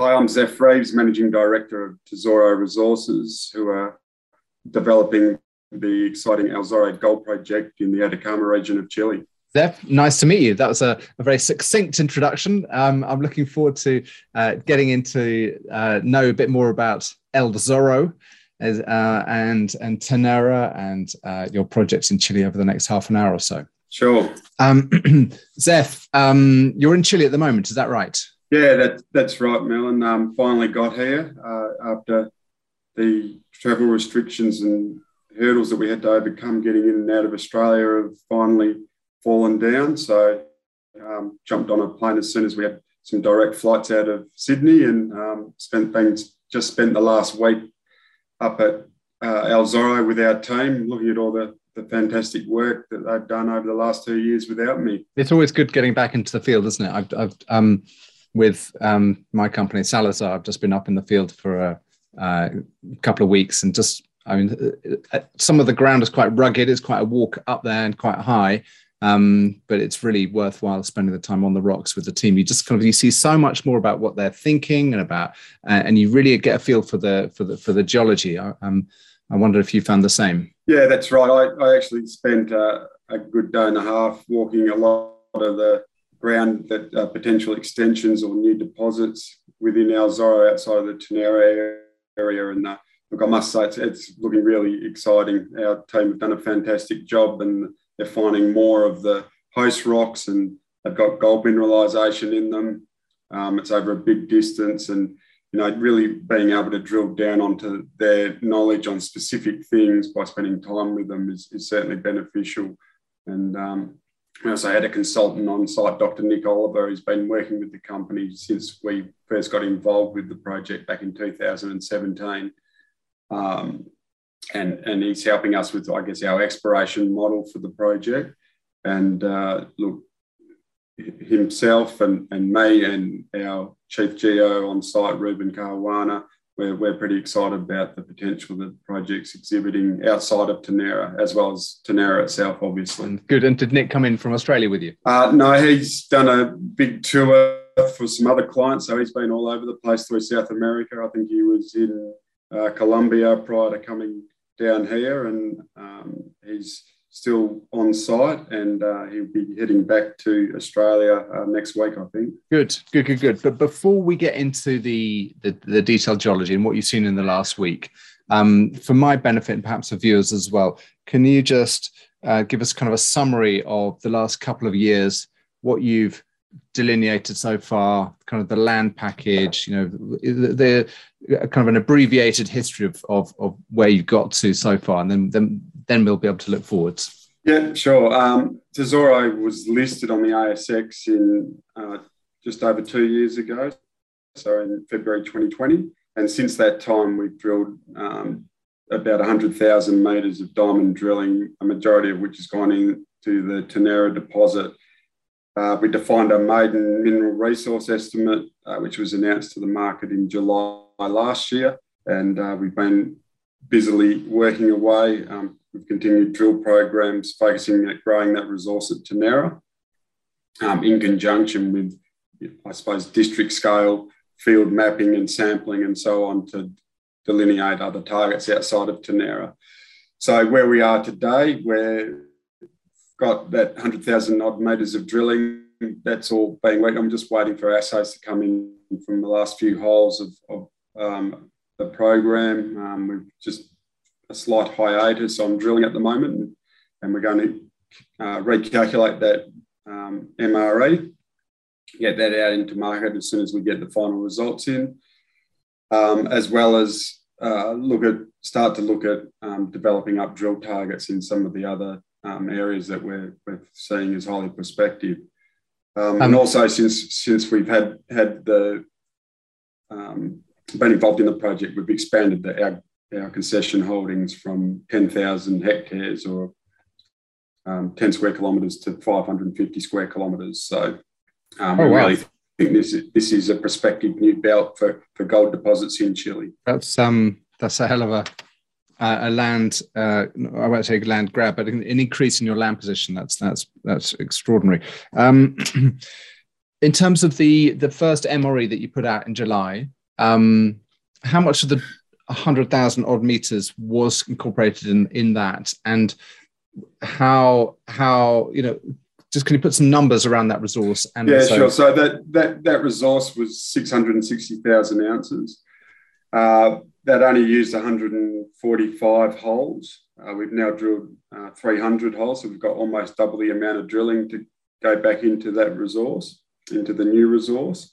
Hi, I'm Zeph Reeves, Managing Director of Tesoro Resources, who are developing the exciting El Zorro gold project in the Atacama region of Chile. Zeph, nice to meet you. That was a, a very succinct introduction. Um, I'm looking forward to uh, getting into uh, know a bit more about El Zorro as, uh, and and Ternera and uh, your projects in Chile over the next half an hour or so. Sure. Um, Zeph, um, you're in Chile at the moment, is that right? Yeah, that, that's right, Melon. Um, finally got here uh, after the travel restrictions and hurdles that we had to overcome getting in and out of Australia have finally fallen down. So um, jumped on a plane as soon as we had some direct flights out of Sydney and um, spent things just spent the last week up at uh, with our team, looking at all the the fantastic work that they've done over the last two years without me. It's always good getting back into the field, isn't it? I've, I've um, with um, my company Salazar, I've just been up in the field for a, couple of weeks and just, I mean, uh, uh, some of the ground is quite rugged. It's quite a walk up there and quite high. Um, but it's really worthwhile spending the time on the rocks with the team. You just kind of you see so much more about what they're thinking and about, uh, and you really get a feel for the for the for the geology. I, um, I wonder if you found the same. Yeah, that's right. I, I actually spent uh, a good day and a half walking a lot of the ground that uh, potential extensions or new deposits within El Zorro outside of the Ternera area. And uh, look, I must say, it's, it's, looking really exciting. Our team have done a fantastic job and they're finding more of the host rocks and they've got gold mineralisation in them. Um, it's over a big distance and you know, really being able to drill down onto their knowledge on specific things by spending time with them is, is certainly beneficial. And um, I also had a consultant on site, Dr. Nick Oliver, who's been working with the company since we first got involved with the project back in 2017. Um, and, and he's helping us with, I guess, our exploration model for the project. And uh, look, himself and, and me and our chief geo on site, Ruben Caruana, we're, we're pretty excited about the potential that the project's exhibiting outside of Ternera, as well as Ternera itself, obviously. Good. And did Nick come in from Australia with you? Uh, no, he's done a big tour for some other clients. So he's been all over the place through South America. I think he was in uh, Colombia prior to coming down here, and um, he's still on site and uh, he'll be heading back to Australia uh, next week, I think. Good, good, good, good. But before we get into the, the, the detailed geology and what you've seen in the last week, um, for my benefit and perhaps for viewers as well, can you just uh, give us kind of a summary of the last couple of years, what you've delineated so far, kind of the land package, you know, the, the kind of an abbreviated history of, of, of where you've got to so far, and then, then then we'll be able to look forwards. Yeah, sure. Um, Tesoro was listed on the ASX in uh, just over two years ago, so in February 2020. And since that time, we've drilled um, about 100,000 metres of diamond drilling, a majority of which has gone into the Ternera deposit. Uh, we defined a maiden mineral resource estimate, uh, which was announced to the market in July last year. And uh, we've been busily working away. Um, We've continued drill programs focusing at growing that resource at Ternera um, in conjunction with, I suppose, district scale field mapping and sampling and so on to delineate other targets outside of Ternera. So where we are today, we've got that 100,000 odd metres of drilling. That's all being worked. I'm just waiting for assays to come in from the last few holes of, of um, the program. Um, we've just a slight hiatus on drilling at the moment, and we're going to uh, recalculate that um, MRE, get that out into market as soon as we get the final results in, um, as well as uh, look at start to look at um, developing up drill targets in some of the other um, areas that we're, we're seeing as highly prospective. Um, and um, also since since we've had had the been involved in the project, we've expanded the, our our concession holdings from 10,000 hectares or um, 10 square kilometres to 550 square kilometres. So um, oh, wow. really think this is, this is a prospective new belt for, for gold deposits in Chile. That's um that's a hell of a uh, a land uh, I won't say land grab, but an increase in your land position. That's that's that's extraordinary. Um, in terms of the the first MRE that you put out in July, um, how much of the 100,000 odd meters was incorporated in in that, and how how you know just can you put some numbers around that resource? And yeah, so- sure. So that that that resource was 660,000 ounces. Uh, that only used 145 holes. Uh, we've now drilled uh, 300 holes, so we've got almost double the amount of drilling to go back into that resource, into the new resource.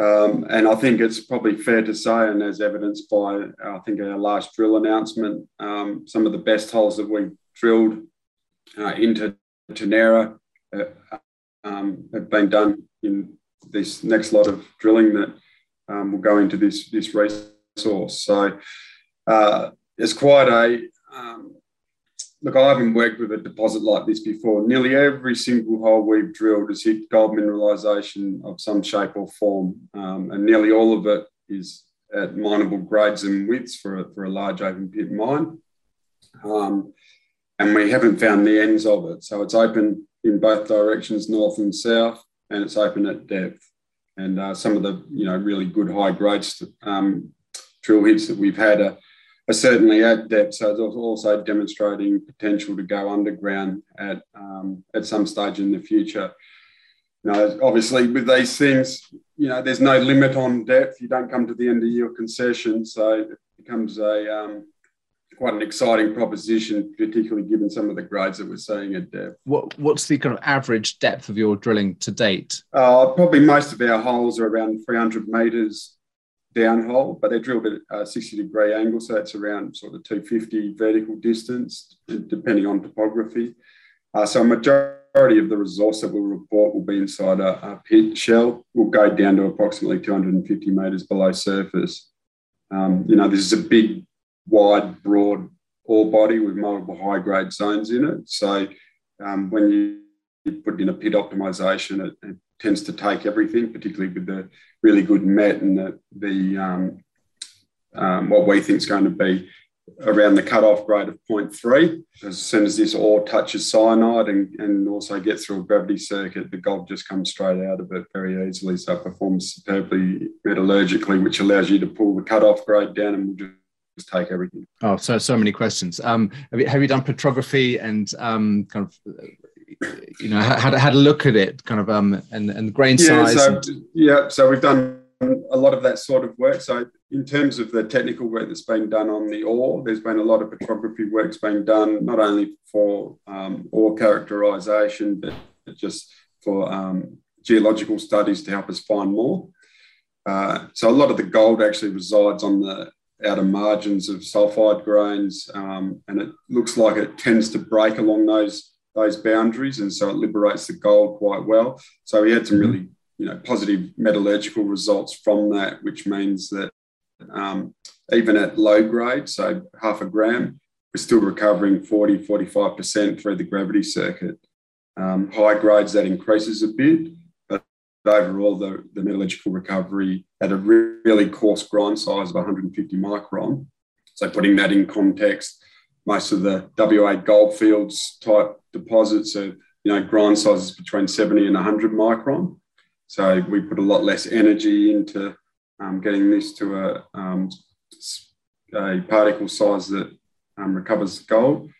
Um, and I think it's probably fair to say, and as evidenced by I think our last drill announcement, um, some of the best holes that we drilled uh, into Ternera uh, um, have been done in this next lot of drilling that um, will go into this this resource. So uh, it's quite a um, look, I haven't worked with a deposit like this before. Nearly every single hole we've drilled has hit gold mineralisation of some shape or form, um, and nearly all of it is at mineable grades and widths for a, for a large open pit mine. Um, and we haven't found the ends of it. So it's open in both directions, north and south, and it's open at depth. And uh, some of the you know really good high grades um, drill hits that we've had are are certainly at depth. So it's also demonstrating potential to go underground at um, at some stage in the future. You know, obviously with these things, you know, there's no limit on depth. You don't come to the end of your concession, so it becomes a um, quite an exciting proposition, particularly given some of the grades that we're seeing at depth. What, what's the kind of average depth of your drilling to date? Uh, probably most of our holes are around 300 metres downhole, but they're drilled at a 60 degree angle, so that's around sort of 250 vertical distance, depending on topography. Uh, so a majority of the resource that we'll report will be inside a, a pit shell. Will go down to approximately 250 metres below surface. Um, you know, this is a big, wide, broad ore body with multiple high grade zones in it. So um, when you put in a pit optimization, it, it tends to take everything, particularly with the really good met and the, the um, um, what we think is going to be around the cutoff grade of 0.3. As soon as this ore touches cyanide and, and also gets through a gravity circuit, the gold just comes straight out of it very easily. So it performs superbly metallurgically, which allows you to pull the cutoff grade down and we'll just take everything. Oh, so so many questions. Um, have, you, have you done petrography and um, kind of you know had had a look at it kind of um and and grain yeah, size so, and... yeah so we've done a lot of that sort of work. So in terms of the technical work that's been done on the ore there's been a lot of petrography works being done not only for um, ore characterization but just for um, geological studies to help us find more. Uh, so a lot of the gold actually resides on the outer margins of sulfide grains um, and it looks like it tends to break along those those boundaries, and so it liberates the gold quite well. So we had some mm-hmm. really, you know, positive metallurgical results from that, which means that um, even at low grade, so half a gram, we're still recovering 40, 45% through the gravity circuit. Um, high grades, that increases a bit, but overall, the, the metallurgical recovery at a really coarse grind size of 150 micron. So putting that in context, most of the WA goldfields type deposits are, you know, grind sizes between 70 and 100 micron. So we put a lot less energy into um, getting this to a, um, a particle size that um, recovers gold.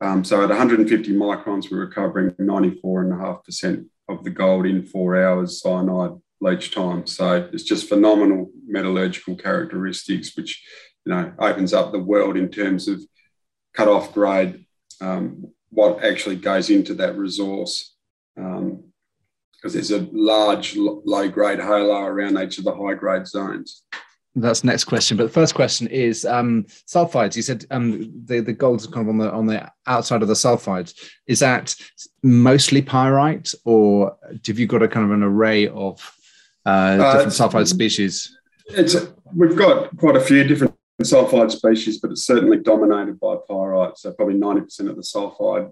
Um, so at 150 microns, we're recovering 94.5% of the gold in four hours cyanide leach time. So it's just phenomenal metallurgical characteristics, which you know opens up the world in terms of cut off grade, um, what actually goes into that resource. because um, there's a large low grade halo around each of the high grade zones. That's next question. But the first question is um, sulfides. You said um, the the gold's kind of on the on the outside of the sulfides. Is that mostly pyrite, or have you got a kind of an array of uh, different uh, sulfide species? It's we've got quite a few different sulfide species, but it's certainly dominated by pyrite. So probably 90% of the sulfide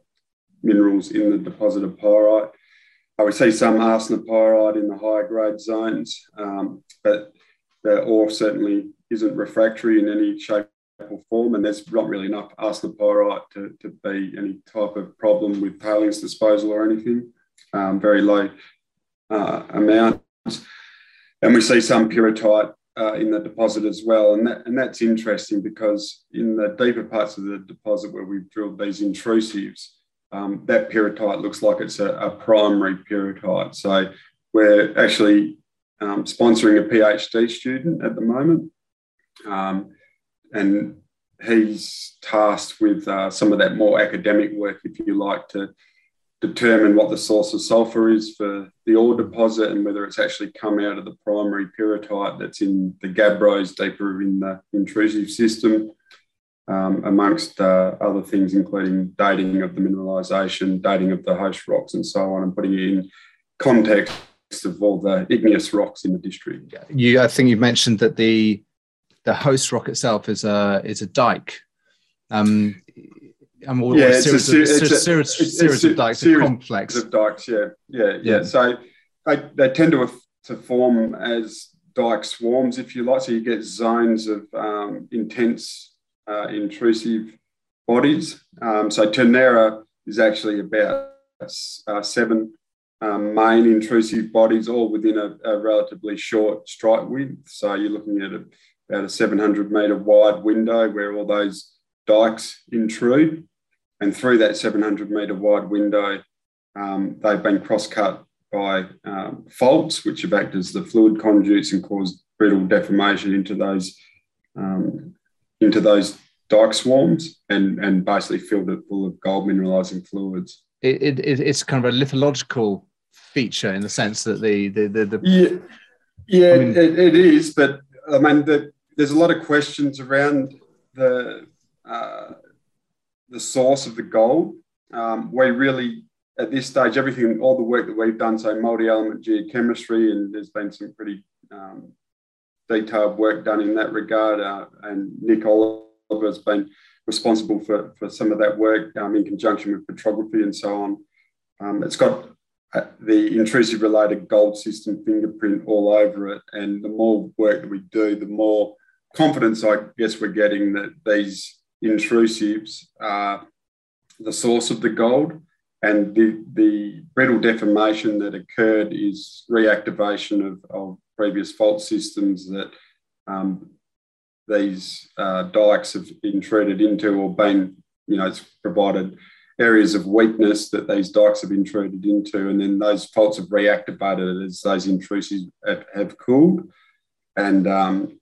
minerals in the deposit of pyrite. Uh, we see some arsenopyrite in the higher grade zones, um, but the ore certainly isn't refractory in any shape or form, and there's not really enough arsenopyrite to, to be any type of problem with tailings disposal or anything. Um, very low uh, amounts. And we see some pyrrhotite uh, in the deposit as well. And, that, and that's interesting because in the deeper parts of the deposit where we've drilled these intrusives, um, that pyrrhotite looks like it's a, a, primary pyrrhotite. So we're actually um, sponsoring a PhD student at the moment. Um, and he's tasked with uh, some of that more academic work, if you like, to determine what the source of sulfur is for the ore deposit and whether it's actually come out of the primary pyrrhotite that's in the gabbros deeper in the intrusive system, um, amongst uh, other things, including dating of the mineralisation, dating of the host rocks, and so on, and putting it in context of all the igneous rocks in the district. You, I think you mentioned that the the host rock itself is a is a dike. Um, and what, yeah, it's a, series, of, it's series, a, series of dikes, series a complex of dikes. Yeah, yeah, yeah. yeah. So they, they tend to to form as dike swarms, if you like. So you get zones of um, intense uh, intrusive bodies. Um, so Ternera is actually about uh, seven um, main intrusive bodies, all within a, a, relatively short strike width. So you're looking at a, about a 700 metre wide window where all those dikes intrude. And through that 700 metre wide window, um, they've been cross cut by um, faults, which have acted as the fluid conduits and caused brittle deformation into those um, into those dike swarms and, and basically filled it full of gold mineralizing fluids. It, it, it's kind of a lithological feature in the sense that the the the, the yeah yeah I mean, it, it is, but I mean the, there's a lot of questions around the uh, the source of the gold. Um, we really, at this stage, everything, all the work that we've done, so multi-element geochemistry, and there's been some pretty um, detailed work done in that regard. Uh, and Nick Oliver has been responsible for, for some of that work um, in conjunction with petrography and so on. Um, it's got uh, the intrusive related gold system fingerprint all over it. And the more work that we do, the more confidence I guess we're getting that these intrusives are the source of the gold. And the, the brittle deformation that occurred is reactivation of, of previous fault systems that um, these uh, dikes have intruded into or been, you know, it's provided areas of weakness that these dikes have intruded into. And then those faults have reactivated as those intrusives have, have cooled. And um,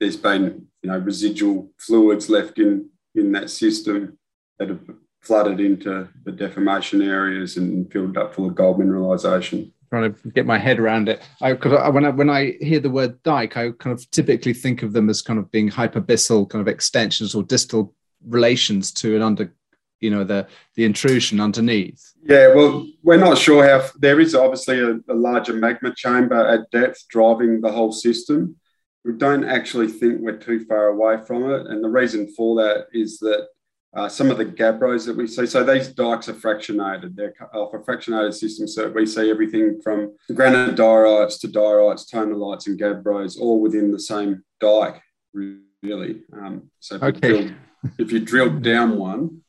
there's been you know residual fluids left in in that system that have flooded into the deformation areas and filled up full of gold mineralization. Trying to get my head around it. I, I, when I when I hear the word dike, I kind of typically think of them as kind of being hypabyssal kind of extensions or distal relations to an under you know the the intrusion underneath yeah well we're not sure how there is obviously a, a, larger magma chamber at depth driving the whole system we don't actually think we're too far away from it. And the reason for that is that uh, some of the gabbros that we see, so these dikes are fractionated. They're off a fractionated system. So we see everything from granodiorites to diorites, tonalites, and gabbros all within the same dike, really. Um, so if, okay. you drill, if you drill down one,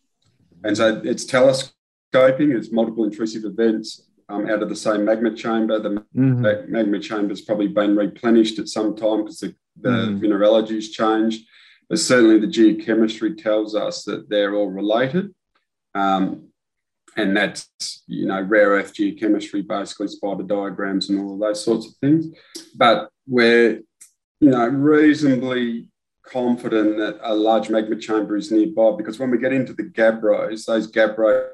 and so it's telescoping, it's multiple intrusive events um, out of the same magma chamber. The mm-hmm. magma chamber's probably been replenished at some time because the, the mm. mineralogy's changed. But certainly the geochemistry tells us that they're all related. Um, and that's, you know, rare earth geochemistry, basically spider diagrams and all of those sorts of things. But we're, you know, reasonably confident that a large magma chamber is nearby because when we get into the gabbros, those gabbros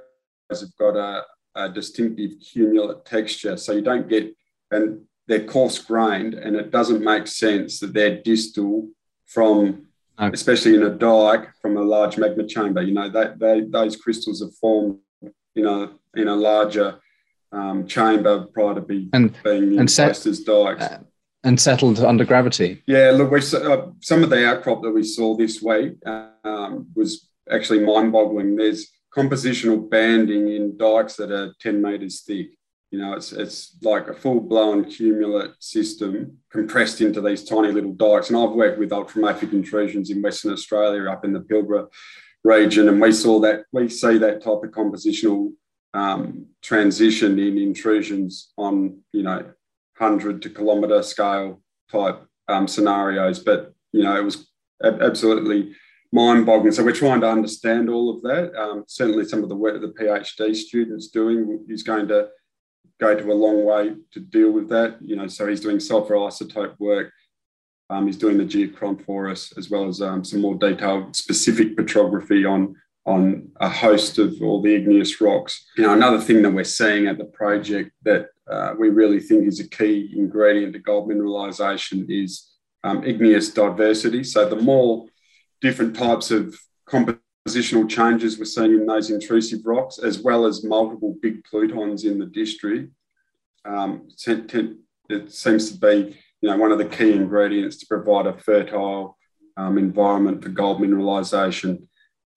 have got a, a distinctive cumulate texture. So you don't get, and they're coarse grained, and it doesn't make sense that they're distal from, okay. especially in a dike, from a large magma chamber. You know, that they, those crystals are formed, you know, in a larger um, chamber prior to be, and, being and set, as dikes. Uh, and settled under gravity. Yeah, look, we uh, some of the outcrop that we saw this week um, was actually mind-boggling. There's compositional banding in dikes that are 10 metres thick. You know, it's, it's like a full blown cumulate system compressed into these tiny little dikes. And I've worked with ultramafic intrusions in Western Australia up in the Pilbara region, and we saw that, we see that type of compositional um, transition in intrusions on, you know, 100 to kilometre scale type um, scenarios. But, you know, it was absolutely mind boggling. So we're trying to understand all of that. Um, certainly, some of the work the PhD students doing is going to go to a long way to deal with that. You know, so he's doing sulfur isotope work. Um, he's doing the geochron for us, as well as um, some more detailed specific petrography on on a host of all the igneous rocks. You know, another thing that we're seeing at the project that uh, we really think is a key ingredient to gold mineralisation is um, igneous diversity. So the more different types of compositional changes we're seeing in those intrusive rocks, as well as multiple big plutons in the district, um, it seems to be you know, one of the key ingredients to provide a fertile um, environment for gold mineralisation.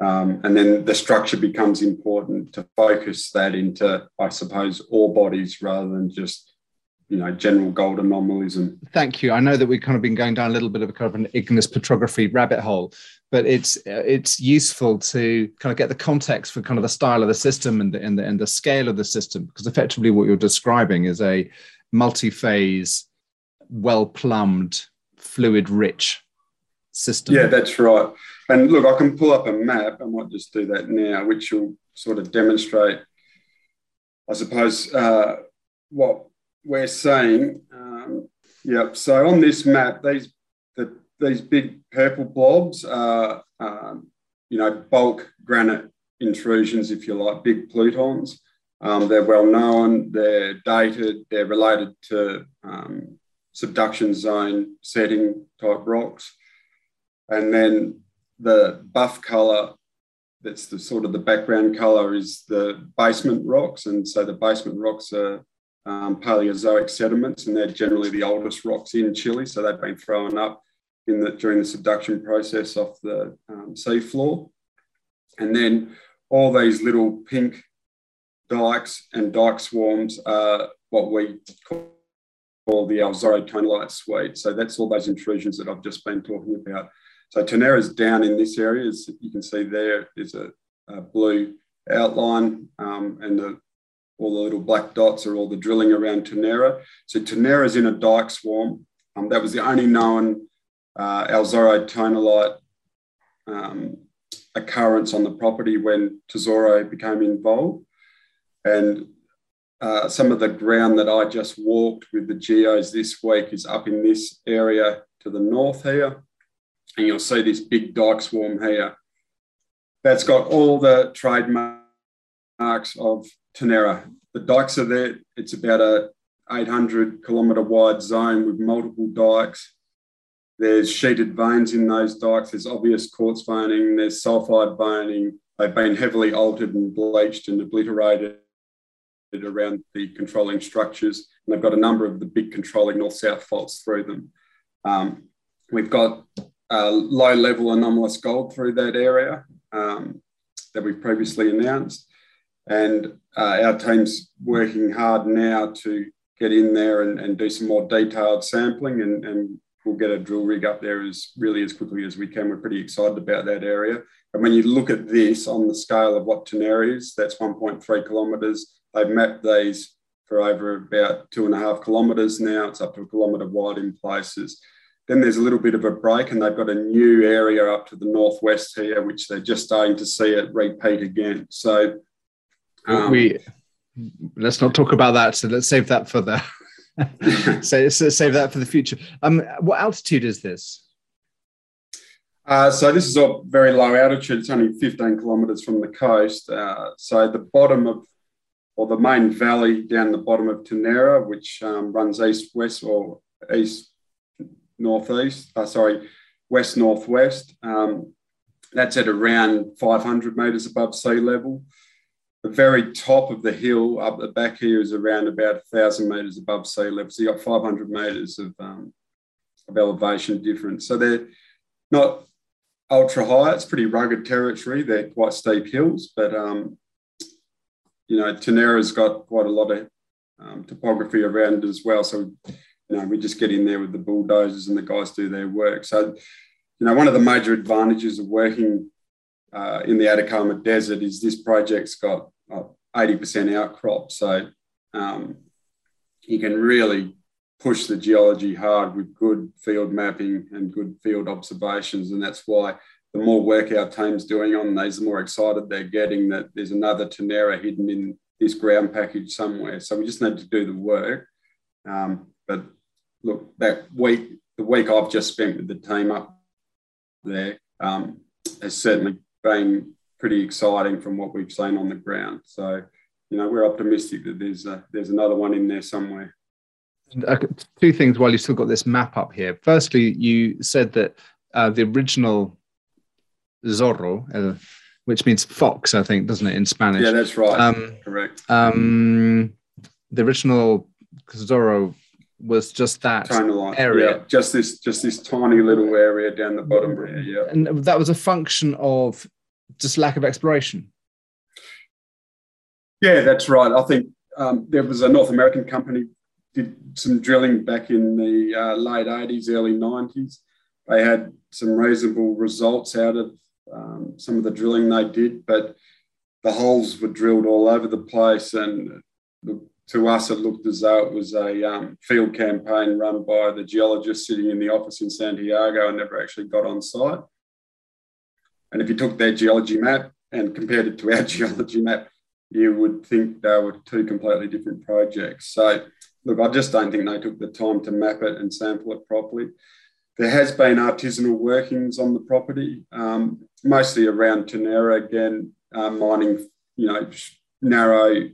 Um, and then the structure becomes important to focus that into, I suppose, ore bodies rather than just you know general gold anomalism. Thank you. I know that we've kind of been going down a little bit of a kind of an igneous petrography rabbit hole, but it's it's useful to kind of get the context for kind of the style of the system and the and the, and the scale of the system because effectively what you're describing is a multi-phase, well plumbed, fluid rich system. Yeah, that's right. And look, I can pull up a map. I might just do that now, which will sort of demonstrate, I suppose, uh, what we're seeing. Um, yep. So on this map, these the, these big purple blobs are, um, you know, bulk granite intrusions, if you like, big plutons. Um, they're well known. They're dated. They're related to um, subduction zone setting type rocks. And then the buff color that's the sort of the background color is the basement rocks and so the basement rocks are um, Paleozoic sediments, and they're generally the oldest rocks in Chile. So they've been thrown up in the, during the subduction process off the um, seafloor. And then all these little pink dikes and dike swarms are what we call the El Zorro tonalite suite. So that's all those intrusions that I've just been talking about. So is down in this area, as you can see there is a, a blue outline um, and the all the little black dots are all the drilling around Ternera. So Ternera is in a dike swarm. Um, that was the only known uh, tonalite um, occurrence on the property when Tesoro became involved. And uh, some of the ground that I just walked with the geos this week is up in this area to the north here. And you'll see this big dike swarm here. That's got all the trademarks of Ternera. The dikes are there. It's about a 800 kilometre wide zone with multiple dikes. There's sheeted veins in those dikes. There's obvious quartz veining. There's sulfide veining. They've been heavily altered and bleached and obliterated around the controlling structures. And they've got a number of the big controlling north-south faults through them. Um, we've got uh, low-level anomalous gold through that area um, that we've previously announced. And uh, our team's working hard now to get in there and, and do some more detailed sampling and, and we'll get a drill rig up there as really as quickly as we can. We're pretty excited about that area. And when you look at this on the scale of what Ternera is, that's 1.3 kilometres. They've mapped these for over about two and a half kilometres now. It's up to a kilometre wide in places. Then there's a little bit of a break, and they've got a new area up to the northwest here, which they're just starting to see it repeat again. So um, we let's not talk about that. So let's save that for the so, so save that for the future. Um, what altitude is this? Uh, so this is a very low altitude. It's only 15 kilometres from the coast. Uh, so the bottom of, or the main valley down the bottom of Ternera, which um, runs east-west or east-northeast, uh, sorry, west-northwest. Um, that's at around 500 metres above sea level the very top of the hill up the back here is around about a thousand meters above sea level. So you've got 500 meters of, um, of elevation difference. So they're not ultra high. It's pretty rugged territory. They're quite steep hills, but um, you know, Ternera's got quite a lot of um, topography around it as well. So you know, we just get in there with the bulldozers and the guys do their work. So you know, one of the major advantages of working uh, in the Atacama Desert is this project's got 80% outcrop. So um, you can really push the geology hard with good field mapping and good field observations. And that's why the more work our team's doing on these, the more excited they're getting that there's another Ternera hidden in this ground package somewhere. So we just need to do the work. Um, but look, that week, the week I've just spent with the team up there um, has certainly been pretty exciting from what we've seen on the ground. So, you know, we're optimistic that there's a, there's another one in there somewhere. Uh, two things while you've still got this map up here. Firstly, you said that uh, the original Zorro, uh, which means fox, I think, doesn't it, in Spanish? Yeah, that's right. Um, Correct. Um, the original Zorro was just that area, yeah, just this, just this tiny little area down the bottom here. Yeah, and that was a function of just lack of exploration. Yeah, that's right. I think um, there was a North American company did some drilling back in the uh, late 80s, early 90s. They had some reasonable results out of um, some of the drilling they did, but the holes were drilled all over the place. And to us, it looked as though it was a um, field campaign run by the geologist sitting in the office in Santiago and never actually got on site. And if you took their geology map and compared it to our geology map, you would think they were two completely different projects. So, look, I just don't think they took the time to map it and sample it properly. There has been artisanal workings on the property, um, mostly around Ternera again, uh, mining, you know, narrow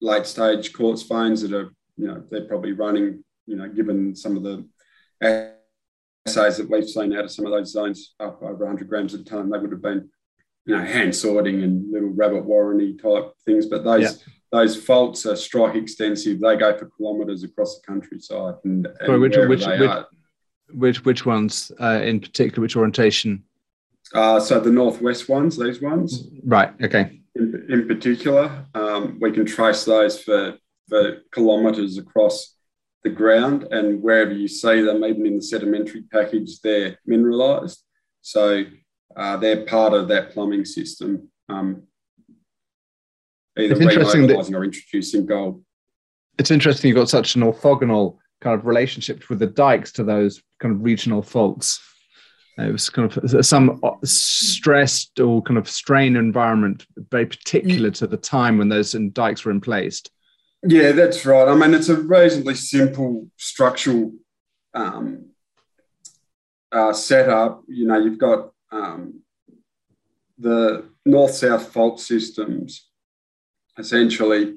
late stage quartz veins that are, you know, they're probably running, you know, given some of the assays that we've seen out of some of those zones up over 100 grams at a tonne, they would have been, you know, hand sorting and little rabbit warreny type things. But those yeah. those faults are strike extensive. They go for kilometres across the countryside and, and Sorry, which, which, which, which which ones uh, in particular? Which orientation? Uh, so the northwest ones, these ones. Right. Okay. In, in particular, um, we can trace those for for kilometres across the ground, and wherever you see them, even in the sedimentary package, they're mineralised. So uh, they're part of that plumbing system. Um, either remobilising or introducing gold. It's interesting you've got such an orthogonal kind of relationship with the dikes to those kind of regional faults. It was kind of some stressed or kind of strained environment, very particular to the time when those dikes were in place. Yeah, that's right. I mean, it's a reasonably simple structural um, uh, setup. You know, you've got um, the north-south fault systems, essentially,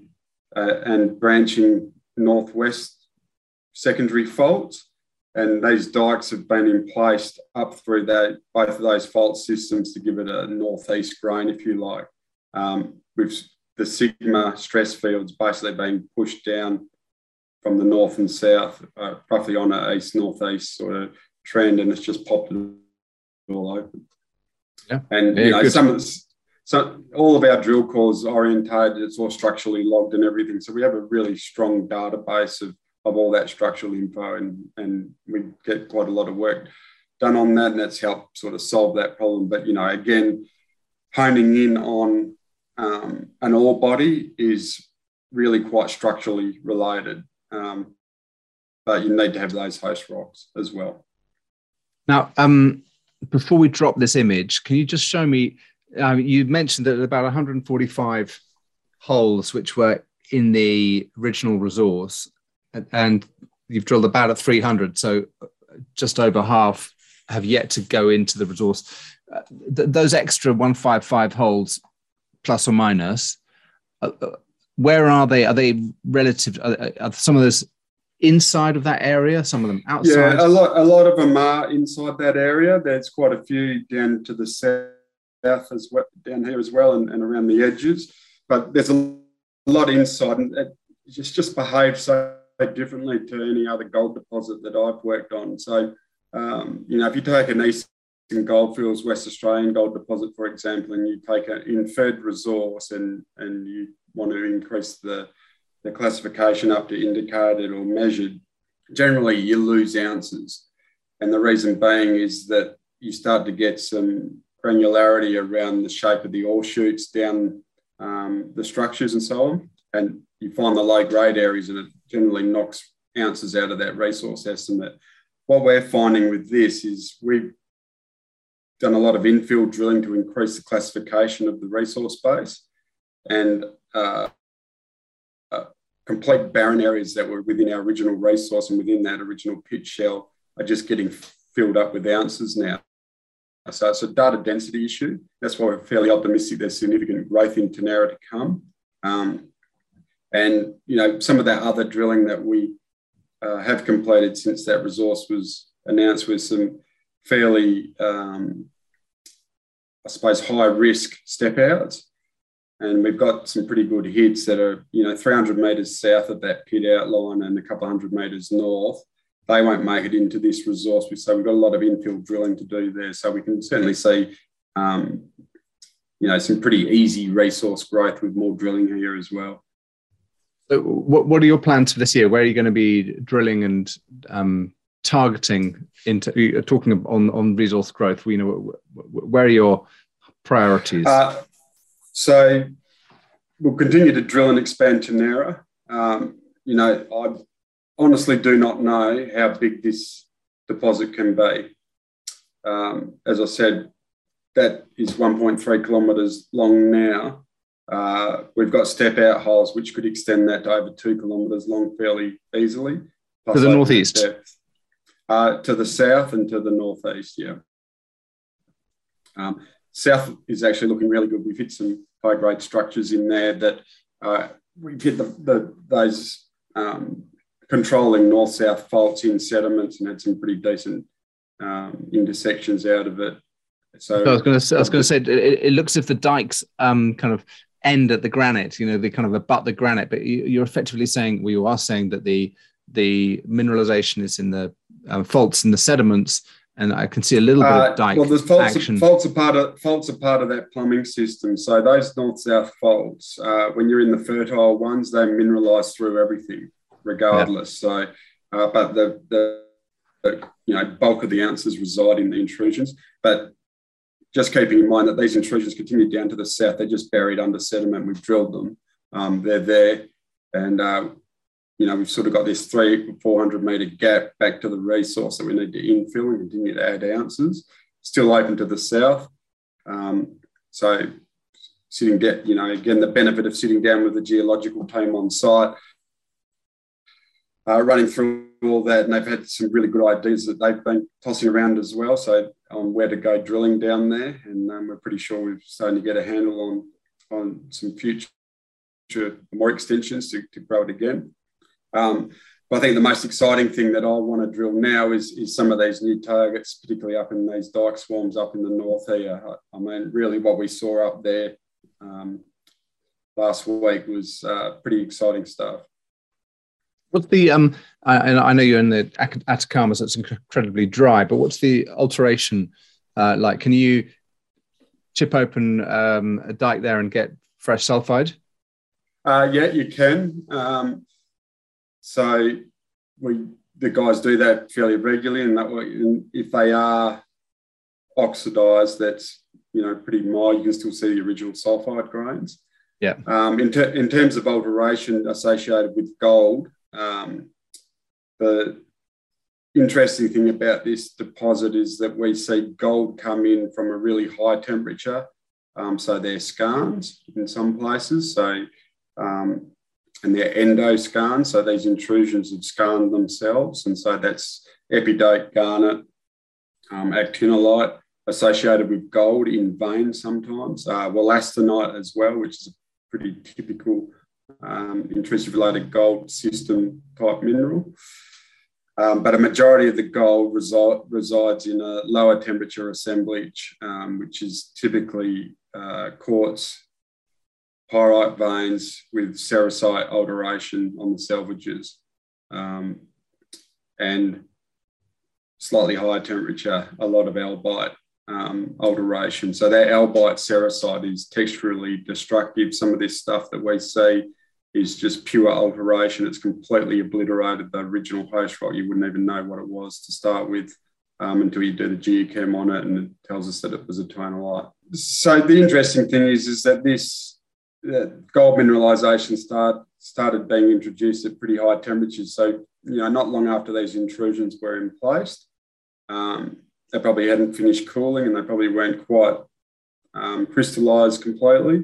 uh, and branching northwest secondary faults. And these dikes have been in place up through that, both of those fault systems to give it a northeast grain, if you like. Um, with the sigma stress fields basically being pushed down from the north and south, uh, roughly on an east northeast sort of trend, and it's just popped it all open. Yeah. And yeah, you know, some of the, so all of our drill cores orientated, it's all structurally logged and everything. So we have a really strong database of of all that structural info, and and we get quite a lot of work done on that, and that's helped sort of solve that problem. But you know, again, honing in on um, an ore body is really quite structurally related, um, but you need to have those host rocks as well. Now, um, before we drop this image, can you just show me? Uh, you mentioned that about 145 holes which were in the original resource and you've drilled about at 300 so just over half have yet to go into the resource uh, th- those extra 155 holes plus or minus uh, uh, where are they? Are they relative are, are, some of those inside of that area some of them outside? Yeah a lot a lot of them are inside that area. There's quite a few down to the south as well down here as well and, and around the edges but there's a lot inside and it just just behaves so differently to any other gold deposit that I've worked on. So, um, you know, if you take an Eastern Goldfields West Australian gold deposit, for example, and you take an inferred resource and, and you want to increase the, the classification up to indicated or measured, generally you lose ounces. And the reason being is that you start to get some granularity around the shape of the ore shoots down um, the structures and so on. And you find the low grade areas and it generally knocks ounces out of that resource estimate. What we're finding with this is we've done a lot of infill drilling to increase the classification of the resource base and uh, uh, complete barren areas that were within our original resource and within that original pit shell are just getting filled up with ounces now. So it's a data density issue. That's why we're fairly optimistic there's significant growth in Ternera to come. Um, and you know some of that other drilling that we uh, have completed since that resource was announced with some fairly, um, I suppose, high risk step outs. And we've got some pretty good hits that are, you know, 300 metres south of that pit outline and a couple hundred metres north. They won't make it into this resource. So we've got a lot of infill drilling to do there. So we can certainly see, um, you know, some pretty easy resource growth with more drilling here as well. So what, what are your plans for this year? Where are you going to be drilling and um, targeting into talking on on resource growth? You know, where are your priorities? Uh, so we'll continue to drill and expand Ternera. Um, you know, I honestly do not know how big this deposit can be. Um, as I said, that is 1.3 kilometres long now. Uh, we've got step out holes which could extend that to over two kilometres long fairly easily. To the northeast? Uh, to the south and to the northeast, yeah. Um, south is actually looking really good. We've hit some high grade structures in there that uh, we've hit the, the those um, controlling north south faults in sediments and had some pretty decent um, intersections out of it. So, so I was going to I was going to say it, it, looks as if the dikes um, kind of end at the granite. You know, they kind of abut the granite, but you, are effectively saying well, you are saying that the the mineralization is in the uh, faults in the sediments and I can see a little bit of uh, dike well, the faults, action. Are, faults are part of faults are part of that plumbing system. So those north-south faults, uh, when you're in the fertile ones, they mineralize through everything, regardless. Yeah. So, uh, but the, the, the you know bulk of the ounces reside in the intrusions. But just keeping in mind that these intrusions continue down to the south, they're just buried under sediment. We've drilled them. Um, they're there, and uh, you know, we've sort of got this three, 400 metre gap back to the resource that we need to infill and continue to add ounces. Still open to the south. Um, so sitting down, you know, again, the benefit of sitting down with the geological team on site, uh, running through all that, and they've had some really good ideas that they've been tossing around as well. So on where to go drilling down there, and um, we're pretty sure we're starting to get a handle on on some future more extensions to, to grow it again. Um, but I think the most exciting thing that I want to drill now is, is some of these new targets, particularly up in these dike swarms up in the north here. I mean, really what we saw up there um, last week was uh, pretty exciting stuff. What's the um? I, I know you're in the Atacama, so it's incredibly dry. But what's the alteration uh, like? Can you chip open um, a dike there and get fresh sulfide? Uh, yeah, you can. Um, so we the guys do that fairly regularly, and that way, and if they are oxidized, that's you know pretty mild. You can still see the original sulfide grains. Yeah. Um, in, ter- in terms of alteration associated with gold, um, the interesting thing about this deposit is that we see gold come in from a really high temperature. Um, so they're skarns in some places. So um, and they're endoskarn. So these intrusions have skarned themselves. And so that's epidote garnet, um, actinolite associated with gold in veins sometimes, uh, wollastonite as well, which is a pretty typical um, intrusive related gold system type mineral. Um, but a majority of the gold resi- resides in a lower temperature assemblage, um, which is typically uh, quartz pyrite veins with sericite alteration on the selvages um, and slightly higher temperature, a lot of albite um, alteration. So that albite sericite is texturally destructive. Some of this stuff that we see is just pure alteration. It's completely obliterated the original host rock. You wouldn't even know what it was to start with um, until you do the geochem on it and it tells us that it was a tonalite. So the interesting thing is, is that this gold mineralisation start, started being introduced at pretty high temperatures. So, you know, not long after these intrusions were in place, um, they probably hadn't finished cooling and they probably weren't quite um, crystallized completely,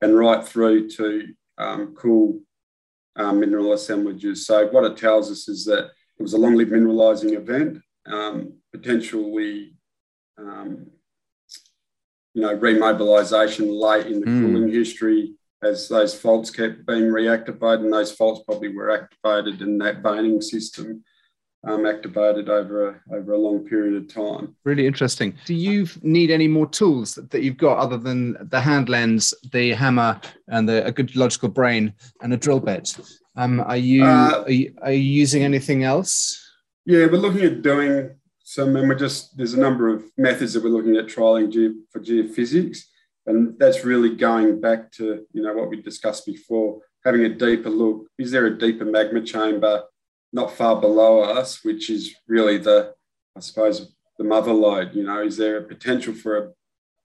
and right through to um, cool um, mineral assemblages. So, what it tells us is that it was a long lived mineralizing event, um, potentially. You know, remobilisation late in the mm. cooling history as those faults kept being reactivated, and those faults probably were activated in that veining system. Um, activated over a, over a long period of time. Really interesting. Do you need any more tools that, that you've got other than the hand lens, the hammer, and the, a good logical brain and a drill bit? Um, are you, uh, are you are you using anything else? Yeah, we're looking at doing some, and we're just there's a number of methods that we're looking at trialing ge- for geophysics. And that's really going back to, you know, what we discussed before, having a deeper look. Is there a deeper magma chamber not far below us, which is really the, I suppose, the mother lode? You know, is there a potential for a,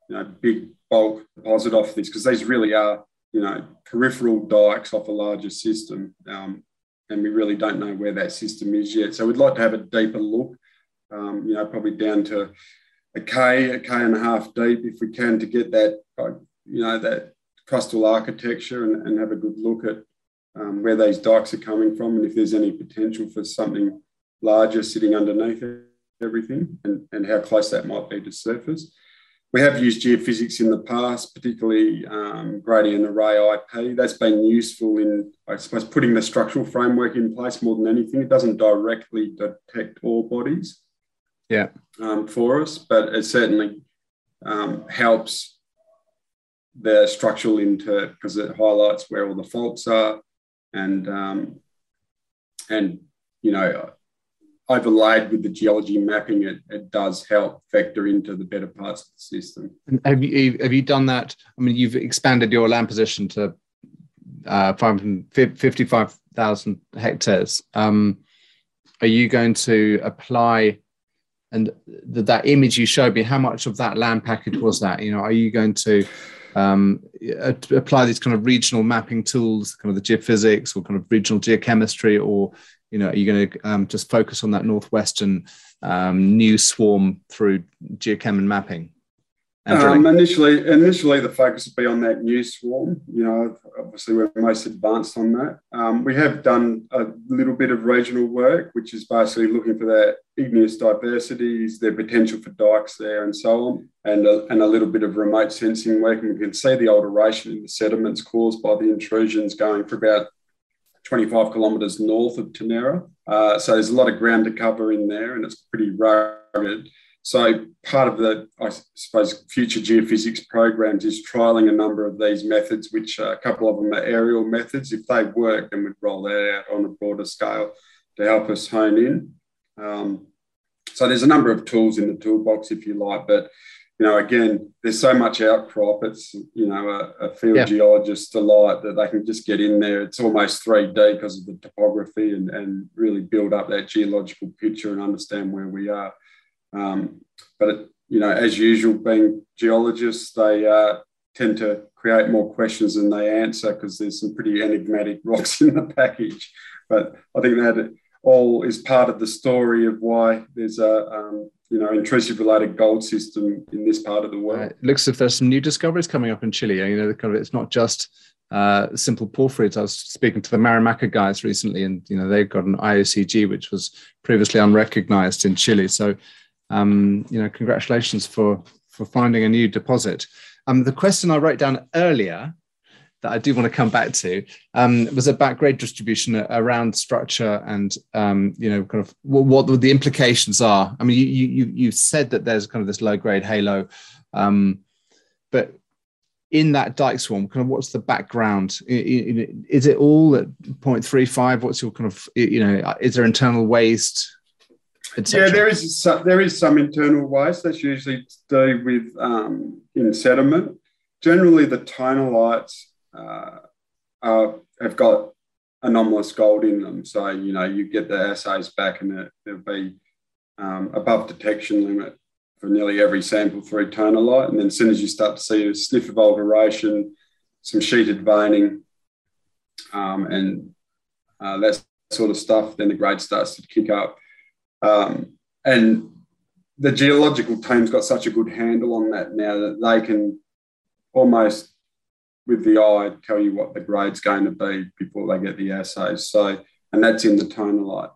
you know, big bulk deposit off this? Because these really are, you know, peripheral dikes off a larger system. Um, and we really don't know where that system is yet. So we'd like to have a deeper look, um, you know, probably down to a K, a K and a half deep if we can to get that, you know, that crustal architecture and, and have a good look at um, where those dikes are coming from and if there's any potential for something larger sitting underneath everything and, and how close that might be to surface. We have used geophysics in the past, particularly um, gradient array IP. That's been useful in, I suppose, putting the structural framework in place more than anything. It doesn't directly detect ore bodies, yeah, um, for us, but it certainly um, helps the structural inter because it highlights where all the faults are, and um, and you know overlaid with the geology mapping, it, it does help factor into the better parts of the system. And have you have you done that? I mean, you've expanded your land position to uh, 555,000 hectares. Um, are you going to apply and that image you showed me, how much of that land package was that? You know, are you going to um, apply these kind of regional mapping tools, kind of the geophysics or kind of regional geochemistry, or you know, are you going to um, just focus on that northwestern um, new swarm through geochem and mapping? Um, initially, initially the focus would be on that new swarm. You know, obviously we're most advanced on that. Um, we have done a little bit of regional work, which is basically looking for that igneous diversities, their potential for dikes there, and so on, and a, and a little bit of remote sensing work. And we can see the alteration in the sediments caused by the intrusions going for about 25 kilometres north of Ternera. Uh, so there's a lot of ground to cover in there, and it's pretty rugged. So part of the, I suppose, future geophysics programs is trialling a number of these methods, which uh, a couple of them are aerial methods. If they work, then we'd roll that out on a broader scale to help us hone in. Um, so there's a number of tools in the toolbox, if you like, but you know, again, there's so much outcrop. It's you know a, a field yeah. geologist's delight that they can just get in there. It's almost 3D because of the topography and, and really build up that geological picture and understand where we are. Um, but it, you know, as usual, being geologists, they uh, tend to create more questions than they answer because there's some pretty enigmatic rocks in the package. But I think that all is part of the story of why there's a um, you know intrusive related gold system in this part of the world. Right. Looks as if there's some new discoveries coming up in Chile. You know, kind of it's not just uh, simple porphyries. I was speaking to the Marimaca guys recently, and you know they've got an IOCG which was previously unrecognized in Chile. So um, you know, congratulations for for finding a new deposit. Um, the question I wrote down earlier that I do want to come back to um, was about grade distribution around structure and um, you know kind of what, what, the implications are. I mean, you you you said that there's kind of this low grade halo, um, but in that dike swarm, kind of what's the background? Is it all at 0.35? What's your kind of you know is there internal waste? Yeah, there is some, there is some internal waste that's usually to do with um, in sediment. Generally, the tonalites uh, are, have got anomalous gold in them, so you know you get the assays back, and it, will be um, above detection limit for nearly every sample through tonalite. And then as soon as you start to see a sniff of alteration, some sheeted veining um, and uh, that sort of stuff, then the grade starts to kick up. Um, and the geological team's got such a good handle on that now that they can almost with the eye tell you what the grade's going to be before they get the assays. So, and that's in the tonalite.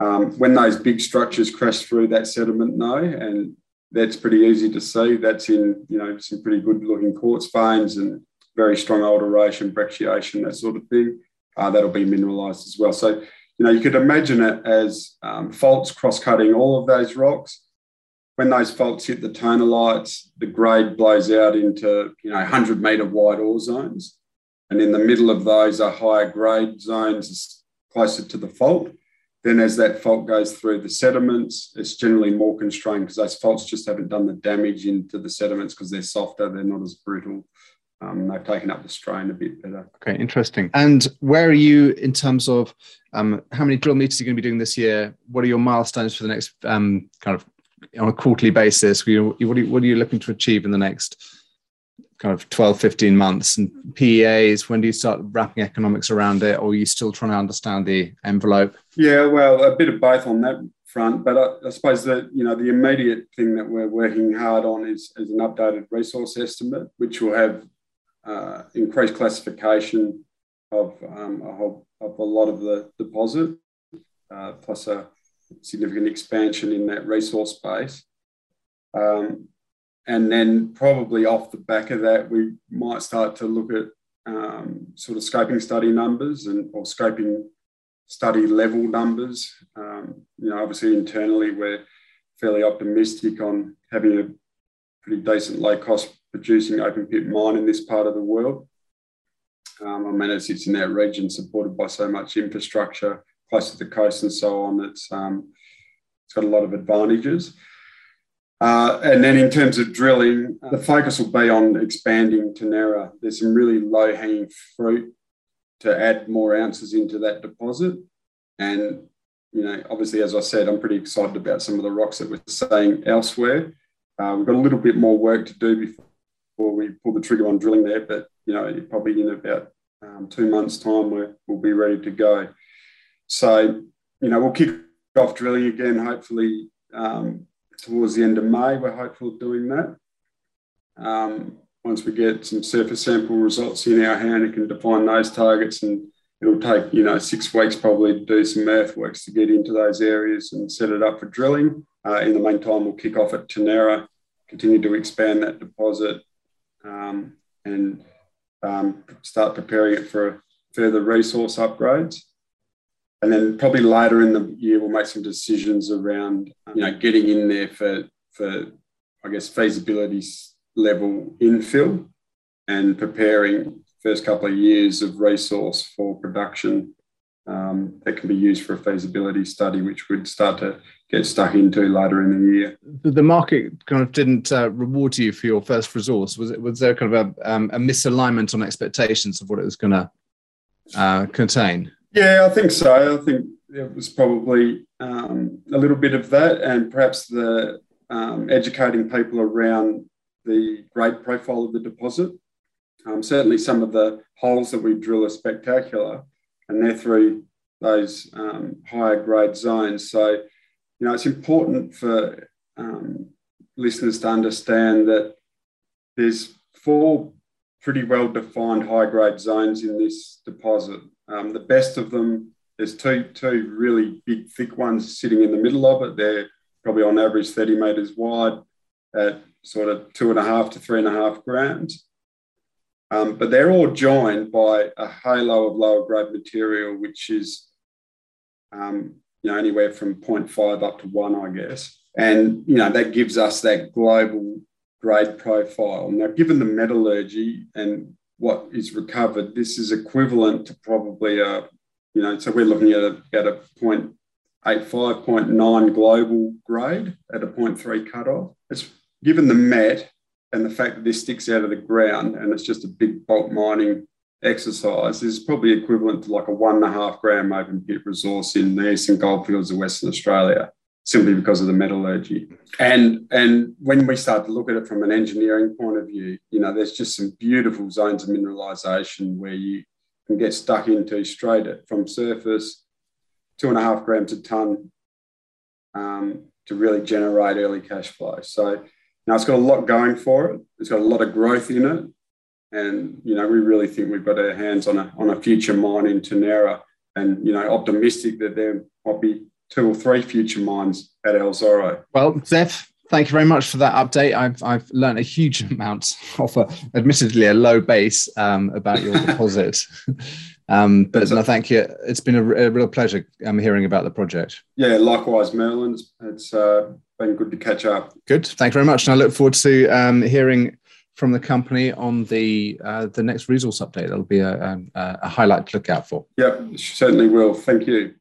Um, when those big structures crash through that sediment, no, and that's pretty easy to see. That's in you know some pretty good looking quartz veins and very strong alteration, brecciation, that sort of thing. Uh, that'll be mineralized as well. So you know you could imagine it as um, faults cross cutting all of those rocks. When those faults hit the tonalites, the grade blows out into you know 100 meter wide ore zones, and in the middle of those are higher grade zones closer to the fault then, as that fault goes through the sediments, it's generally more constrained because those faults just haven't done the damage into the sediments because they're softer, they're not as brittle. Um, they've taken up the strain a bit better. Okay, interesting. And where are you in terms of um, how many drill meters are you going to be doing this year? What are your milestones for the next um, kind of on a quarterly basis? What are, you, what are you looking to achieve in the next kind of 12, 15 months? And PEAs, when do you start wrapping economics around it? Or are you still trying to understand the envelope? Yeah, well, a bit of both on that front. But I, I suppose that, you know, the immediate thing that we're working hard on is, is an updated resource estimate, which will have uh, increased classification of, um, a whole, of a lot of the deposit, uh, plus a significant expansion in that resource base. Um, and then probably off the back of that, we might start to look at um, sort of scoping study numbers and or scoping study level numbers. Um, you know, obviously internally we're fairly optimistic on having a pretty decent low cost producing open pit mine in this part of the world. Um, I mean, it's, it's in that region supported by so much infrastructure close to the coast and so on. It's, um, it's got a lot of advantages. Uh, and then in terms of drilling, the focus will be on expanding Ternera. There's some really low hanging fruit to add more ounces into that deposit. And, you know, obviously, as I said, I'm pretty excited about some of the rocks that we're seeing elsewhere. Uh, we've got a little bit more work to do before we pull the trigger on drilling there, but, you know, probably in about um, two months' time, we will be ready to go. So, you know, we'll kick off drilling again, hopefully. Um, towards the end of May. We're hopeful of doing that. Um, once we get some surface sample results in our hand, it can define those targets and it'll take, you know, six weeks probably to do some earthworks to get into those areas and set it up for drilling. Uh, in the meantime, we'll kick off at Ternera, continue to expand that deposit um, and um, start preparing it for further resource upgrades. And then probably later in the year, we'll make some decisions around, you know, getting in there for, for I guess, feasibility level infill and preparing first couple of years of resource for production um, that can be used for a feasibility study, which we'd start to get stuck into later in the year. The market kind of didn't uh, reward you for your first resource. Was it? Was there kind of a, um, a misalignment on expectations of what it was going to uh, contain? Yeah, I think so. I think it was probably um, a little bit of that, and perhaps the um, educating people around the grade profile of the deposit. Um, certainly, some of the holes that we drill are spectacular, and they're through those um, higher grade zones. So, you know, it's important for um, listeners to understand that there's four pretty well defined high grade zones in this deposit. Um, the best of them, there's two, two really big, thick ones sitting in the middle of it. They're probably on average 30 metres wide at sort of two and a half to three and a half grams. Um, but they're all joined by a halo of lower grade material, which is um, you know anywhere from 0.5 up to one, I guess. And you know that gives us that global grade profile. Now, given the metallurgy and what is recovered, this is equivalent to probably a, you know, so we're looking at a, at a 0.85, 0.9 global grade at a 0.3 cutoff. It's given the met and the fact that this sticks out of the ground and it's just a big bulk mining exercise is probably equivalent to like a one and a half gram open pit resource in the eastern goldfields of Western Australia. simply because of the metallurgy. And and when we start to look at it from an engineering point of view, you know, there's just some beautiful zones of mineralization where you can get stuck into straight from surface, two and a half grams a ton um, to really generate early cash flow. So now it's got a lot going for it. It's got a lot of growth in it. And, you know, we really think we've got our hands on a, on a future mine in Ternera and, you know, optimistic that there might be two or three future mines at El Zorro. Well, Zeff, thank you very much for that update. I've, I've learned a huge amount off a, admittedly a low base um, about your deposit. Um, but no, thank you. It's been a, a real pleasure um, hearing about the project. Yeah, likewise, Merlin. It's, it's uh, been good to catch up. Good. Thank you very much. And I look forward to um, hearing from the company on the uh, the next resource update. That'll be a, a, a highlight to look out for. Yeah, certainly will. Thank you.